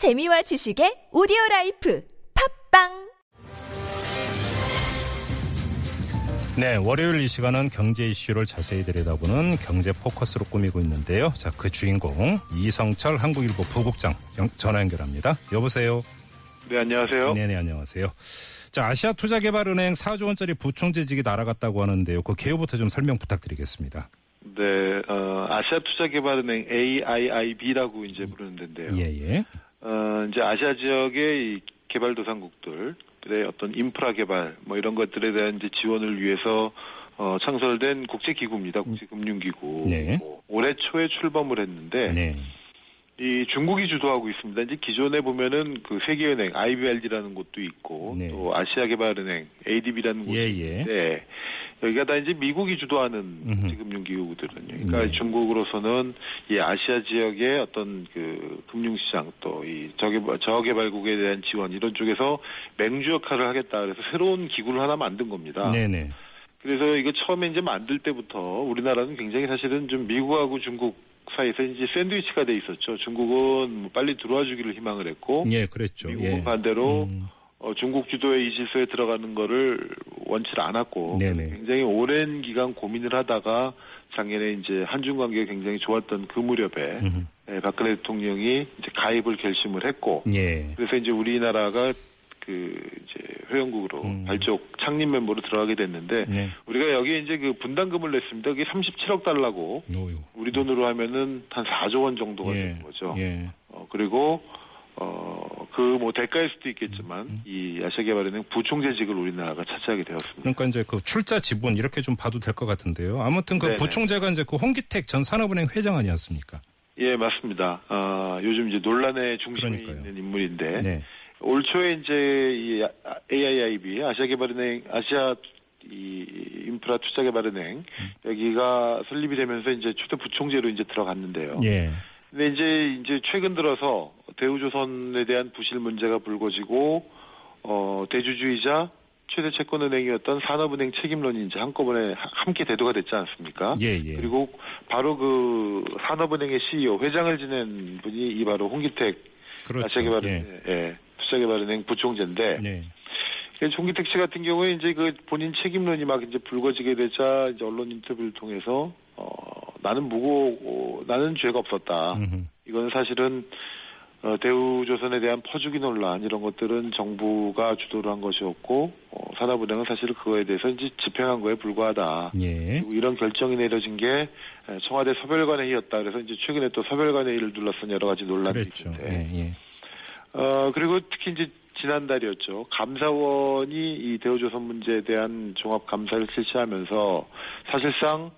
재미와 지식의 오디오 라이프 팟빵 네, 월요일 이 시간은 경제 이슈를 자세히 들여다보는 경제 포커스로 꾸미고 있는데요. 자, 그 주인공 이성철 한국일보 부국장 연- 전화 연결합니다. 여보세요. 네, 안녕하세요. 네 네 안녕하세요. 자, 아시아 투자개발은행 4조 원짜리 부총재직이 날아갔다고 하는데요. 그 개요부터 좀 설명 부탁드리겠습니다. 네, 어, 아시아 투자개발은행 AIIB라고 이제 부르는 데인데요. 예, 예. 어, 이제 아시아 지역의 이 개발도상국들의 어떤 인프라 개발 뭐 이런 것들에 대한 이제 지원을 위해서 어, 창설된 국제기구입니다. 국제금융기구. 네. 뭐 올해 초에 출범을 했는데 네. 이 중국이 주도하고 있습니다. 이제 기존에 보면은 그 세계은행 IBRD라는 곳도 있고 네. 또 아시아개발은행 ADB라는 곳도 예, 예. 있는데 여기가 다 이제 미국이 주도하는 음흠. 금융 기구거든요. 그러니까 네. 중국으로서는 이 아시아 지역의 어떤 그 금융 시장 또 이 저개발, 저개발국에 대한 지원 이런 쪽에서 맹주 역할을 하겠다 그래서 새로운 기구를 하나 만든 겁니다. 네네. 그래서 이거 처음에 이제 만들 때부터 우리나라는 굉장히 사실은 좀 미국하고 중국 사이에서 이제 샌드위치가 돼 있었죠. 중국은 뭐 빨리 들어와 주기를 희망을 했고 예, 그랬죠. 미국은 예. 반대로 음, 어, 중국 주도의 이 질서에 들어가는 거를 원치 않았고 네네. 굉장히 오랜 기간 고민을 하다가 작년에 이제 한중 관계가 굉장히 좋았던 그 무렵에 음흠. 예, 박근혜 대통령이 이제 가입을 결심을 했고 예. 그래서 이제 우리나라가 그 이제 회원국으로 음. 발족 창립 멤버로 들어가게 됐는데 네. 우리가 여기에 이제 그 분담금을 냈습니다. 그게 37억 달러고 오유. 우리 돈으로 하면은 한 4조 원 정도가 예. 되는 거죠. 예. 어, 그리고 어, 그 뭐 대가일 수도 있겠지만 음. 이 아시아개발은행 부총재직을 우리나라가 차지하게 되었습니다. 그러니까 이제 그 출자 지분 이렇게 좀 봐도 될 것 같은데요. 아무튼 그 네네. 부총재가 이제 그 홍기택 전 산업은행 회장 아니었습니까? 예, 맞습니다. 아, 요즘 이제 논란의 중심에 그러니까요. 있는 인물인데 네. 올 초에 이제 이 AIIB 아시아개발은행 아시아 이 인프라 투자개발은행 음. 여기가 설립이 되면서 이제 초대 부총재로 이제 들어갔는데요. 예. 근데 이제 이제 최근 들어서 대우조선에 대한 부실 문제가 불거지고 어 대주주이자 최대 채권은행이었던 산업은행 책임론이 이제 한꺼번에 하- 함께 대두가 됐지 않습니까? 예, 예. 그리고 바로 그 산업은행의 CEO 회장을 지낸 분이 이 바로 홍기택 그렇죠. 아시아개발은행 예. 투자개발은행 부총재인데 예. 그 종기택 씨 같은 경우에 이제 그 본인 책임론이 막 이제 불거지게 되자 이제 언론 인터뷰를 통해서 어 나는 무고 어, 나는 죄가 없었다. 음흠. 이거는 사실은 어, 대우조선에 대한 퍼주기 논란 이런 것들은 정부가 주도를 한 것이었고 어, 산업은행은 사실 그거에 대해서 이제 집행한 거에 불과하다. 예. 이런 결정이 내려진 게 에, 청와대 서별관회의였다. 그래서 이제 최근에 또 서별관회의를 둘러싼 여러 가지 그랬죠. 있는데 예, 예. 어, 그리고 특히 이제 지난달이었죠. 감사원이 이 대우조선 문제에 대한 종합 감사를 실시하면서 사실상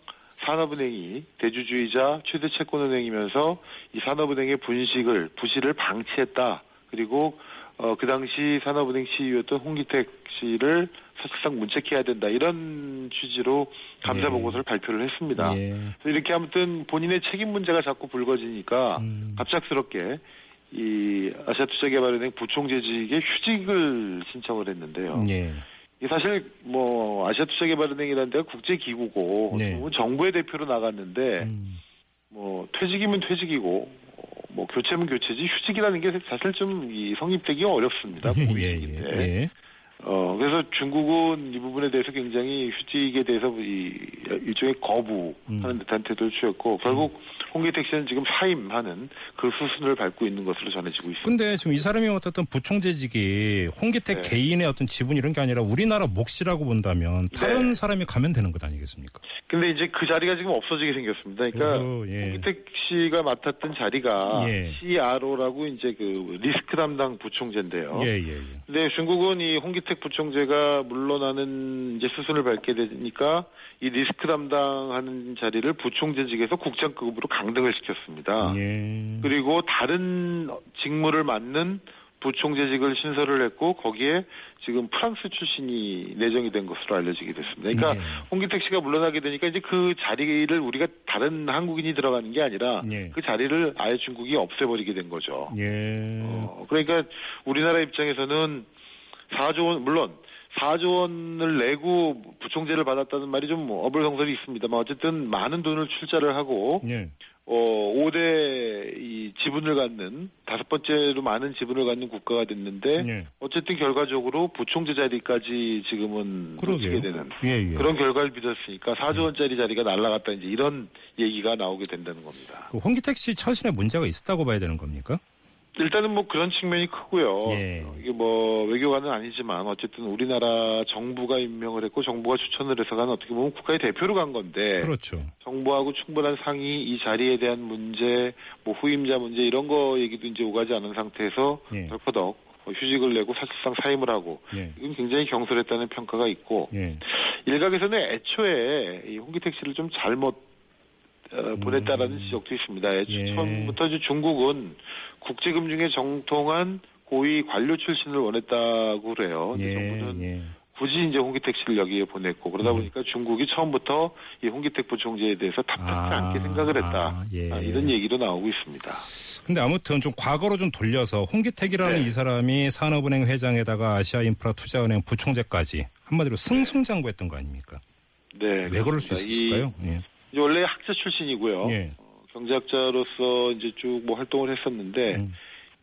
산업은행이 대주주이자 최대 채권은행이면서 이 산업은행의 분식을 부실을 방치했다. 그리고 어, 그 당시 산업은행 CEO였던 홍기택 씨를 사실상 문책해야 된다. 이런 취지로 감사 예. 보고서를 발표를 했습니다. 예. 이렇게 아무튼 본인의 책임 문제가 자꾸 불거지니까 음. 갑작스럽게 이 아시아투자개발은행 부총재직에 휴직을 신청을 했는데요. 예. 사실 뭐 아시아 투자개발은행이라는 데가 국제기구고 네. 또 정부의 대표로 나갔는데 음. 뭐 퇴직이면 퇴직이고 어, 뭐 교체면 교체지 휴직이라는 게 사실 좀 이 성립되기가 어렵습니다. 예, 공익인데. 예, 예. 어, 그래서 중국은 이 부분에 대해서 굉장히 휴직에 대해서 이 일종의 거부하는 음. 듯한 태도를 취했고 결국 홍기택 씨는 지금 사임하는 그 수순을 밟고 있는 것으로 전해지고 있습니다. 근데 지금 이 사람이 맡았던 부총재직이 홍기택 네. 개인의 어떤 지분 이런 게 아니라 우리나라 몫이라고 본다면 다른 네. 사람이 가면 되는 것 아니겠습니까? 근데 이제 그 자리가 지금 없어지게 생겼습니다. 그러니까 어허, 예. 홍기택 씨가 맡았던 자리가 예. CRO라고 이제 그 리스크 담당 부총재인데요. 예, 예, 예. 근데 중국은 이 홍기택 부총재가 물러나는 이제 수순을 밟게 되니까 이 리스크 담당하는 자리를 부총재직에서 국장급으로 강등을 시켰습니다. 예. 그리고 다른 직무를 맡는 부총재직을 신설을 했고 거기에 지금 프랑스 출신이 내정이 된 것으로 알려지게 됐습니다. 그러니까 예. 홍기택 씨가 물러나게 되니까 이제 그 자리를 우리가 다른 한국인이 들어가는 게 아니라 예. 그 자리를 아예 중국이 없애버리게 된 거죠. 예. 어, 그러니까 우리나라 입장에서는 4조 원 물론 4조 원을 내고 부총재를 받았다는 말이 좀 어불성설이 있습니다만 어쨌든 많은 돈을 출자를 하고 예. 어, 5대 이 지분을 갖는 다섯 번째로 많은 지분을 갖는 국가가 됐는데 예. 어쨌든 결과적으로 부총재 자리까지 지금은. 놓치게 되는 예, 예. 그런 결과를 빚었으니까 4조 원짜리 자리가 날라갔다 이제 이런 얘기가 나오게 된다는 겁니다. 그 홍기택 씨 처신에 문제가 있었다고 봐야 되는 겁니까? 일단은 뭐 그런 측면이 크고요. 예. 이게 뭐 외교관은 아니지만 어쨌든 우리나라 정부가 임명을 했고 정부가 추천을 해서 간 어떻게 보면 국가의 대표로 간 건데 그렇죠. 정부하고 충분한 상의, 이 자리에 대한 문제, 뭐 후임자 문제 이런 거 얘기도 이제 오가지 않은 상태에서 예. 덜퍼덕 휴직을 내고 사실상 사임을 하고 예. 이건 굉장히 경솔했다는 평가가 있고 예. 일각에서는 애초에 이 홍기택 씨를 좀 잘못 어, 보냈다라는 지적도 있습니다. 음. 예. 처음부터 이제 중국은 국제금융의 정통한 고위 관료 출신을 원했다고 그래요. 근데 정부는 예. 굳이 이제 홍기택 씨를 여기에 보냈고 그러다 음. 보니까 중국이 처음부터 이 홍기택 부총재에 대해서 답답지 아, 않게 생각을 했다. 예. 아, 이런 얘기도 나오고 있습니다. 근데 아무튼 좀 과거로 좀 돌려서 홍기택이라는 네. 이 사람이 산업은행 회장에다가 아시아인프라 투자은행 부총재까지 한마디로 승승장구했던 거 아닙니까? 네. 왜 그럴 수. 있을까요? 예. 이 원래 학자 출신이고요. 예. 어, 경제학자로서 이제 쭉 뭐 활동을 했었는데 음.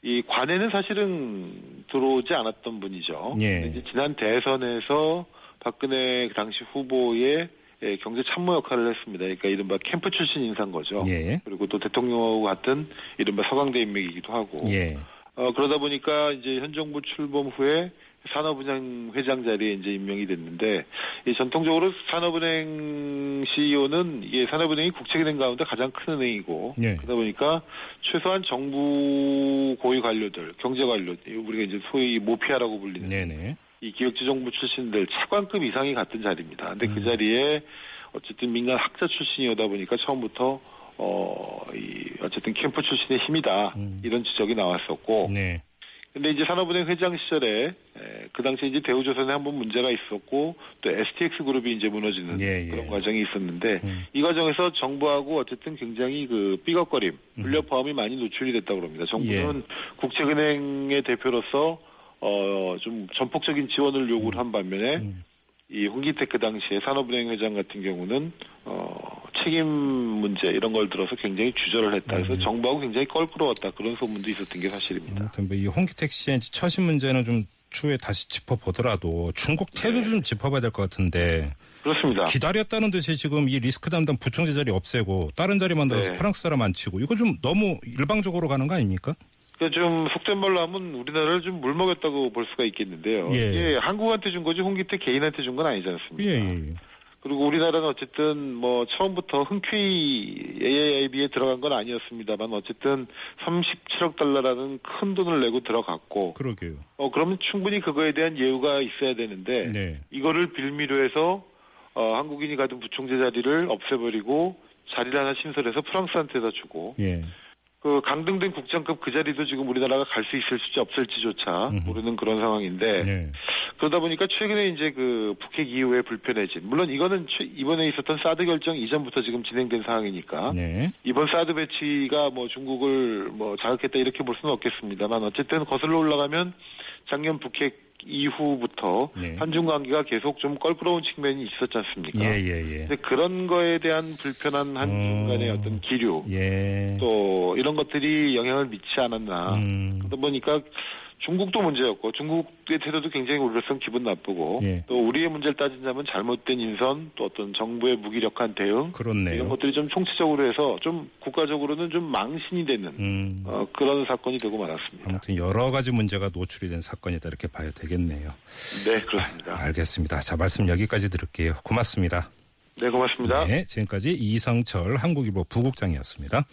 이 관에는 사실은 들어오지 않았던 분이죠. 예. 이제 지난 대선에서 박근혜 그 당시 후보의 예, 경제 참모 역할을 했습니다. 그러니까 이른바 캠프 출신 인사인 거죠. 예. 그리고 또 대통령하고 같은 이른바 서강대 인맥이기도 하고. 예. 어, 그러다 보니까 이제 현 정부 출범 후에 산업은행 회장 자리에 이제 임명이 됐는데 이 전통적으로 산업은행 CEO는 이 산업은행이 국책은행 가운데 가장 큰 은행이고 예. 그러다 보니까 최소한 정부 고위 관료들, 경제 관료, 우리가 이제 소위 모피아라고 불리는 네네. 이 기획재정부 출신들 차관급 이상이 같은 자리입니다. 근데 그 음. 자리에 어쨌든 민간 학자 출신이오다 보니까 처음부터 어, 이 어쨌든 캠프 출신의 힘이다 음. 이런 지적이 나왔었고 네. 근데 이제 산업은행 회장 시절에 에, 그 당시에 이제 대우조선에 한번 문제가 있었고 또 STX 그룹이 이제 무너지는 예, 예. 그런 과정이 있었는데 음. 이 과정에서 정부하고 어쨌든 굉장히 그 삐걱거림, 불력 포함이 많이 노출이 됐다고 합니다. 정부는 예. 국책은행의 대표로서 어, 좀 전폭적인 지원을 요구를 한 반면에 음. 이 홍기택 그 당시에 산업은행 회장 같은 경우는 어, 책임 문제 이런 걸 들어서 굉장히 주저를 했다. 그래서 음. 정부하고 굉장히 껄끄러웠다. 그런 소문도 있었던 게 사실입니다. 아무튼 뭐이 홍기택 씨의 처신 문제는 좀 추후에 다시 짚어보더라도 중국 태도 좀 짚어봐야 될 것 같은데 그렇습니다. 기다렸다는 듯이 지금 이 리스크 담당 부총재 자리 없애고 다른 자리 만들어서 네. 프랑스 사람 안 치고 이거 좀 너무 일방적으로 가는 거 아닙니까? 그좀 속된 말로 하면 우리나라를 좀 물먹였다고 볼 수가 있겠는데요. 예. 이게 한국한테 준 거지 홍기택 개인한테 준 건 아니지 않습니까? 예, 예. 그리고 우리나라는 어쨌든 뭐 처음부터 흔쾌히 AIIB에 들어간 건 아니었습니다만 어쨌든 37억 달러라는 큰 돈을 내고 들어갔고 그러게요. 어 그러면 충분히 그거에 대한 예우가 있어야 되는데 네. 이거를 빌미로 해서 어 한국인이 가진 부총재 자리를 없애버리고 자리를 하나 신설해서 프랑스한테다 주고 예. 그 강등된 국장급 그 자리도 지금 우리나라가 갈 수 있을지 없을지조차. 모르는 그런 상황인데 네. 그러다 보니까 최근에 이제 그 북핵 이후에 불편해진 물론 이거는 최- 이번에 있었던 사드 결정 이전부터 지금 진행된 상황이니까 네. 이번 사드 배치가 뭐 중국을 뭐 자극했다 이렇게 볼 수는 없겠습니다만 어쨌든 거슬러 올라가면 작년 북핵 이후부터 네. 한중 관계가 계속 좀 껄끄러운 측면이 있었지 않습니까? 예, 예, 예. 근데 그런 거에 대한 불편한 한중 간의 음. 어떤 기류 예. 또 이런 것들이 영향을 미치지 않았나. 음. 그러다 보니까 중국도 문제였고 중국의 태도도 굉장히 우려성 기분 나쁘고 예. 또 우리의 문제를 따진다면 잘못된 인선 또 어떤 정부의 무기력한 대응 그렇네요. 이런 것들이 좀 총체적으로 해서 좀 국가적으로는 좀 망신이 되는 음. 어, 그런 사건이 되고 말았습니다. 아무튼 여러 가지 문제가 노출이 된 사건이다 이렇게 봐야 되겠네요. 네 그렇습니다. 알겠습니다. 자 말씀 여기까지 들을게요. 고맙습니다. 네 고맙습니다. 네, 지금까지 이성철 한국일보 부국장이었습니다.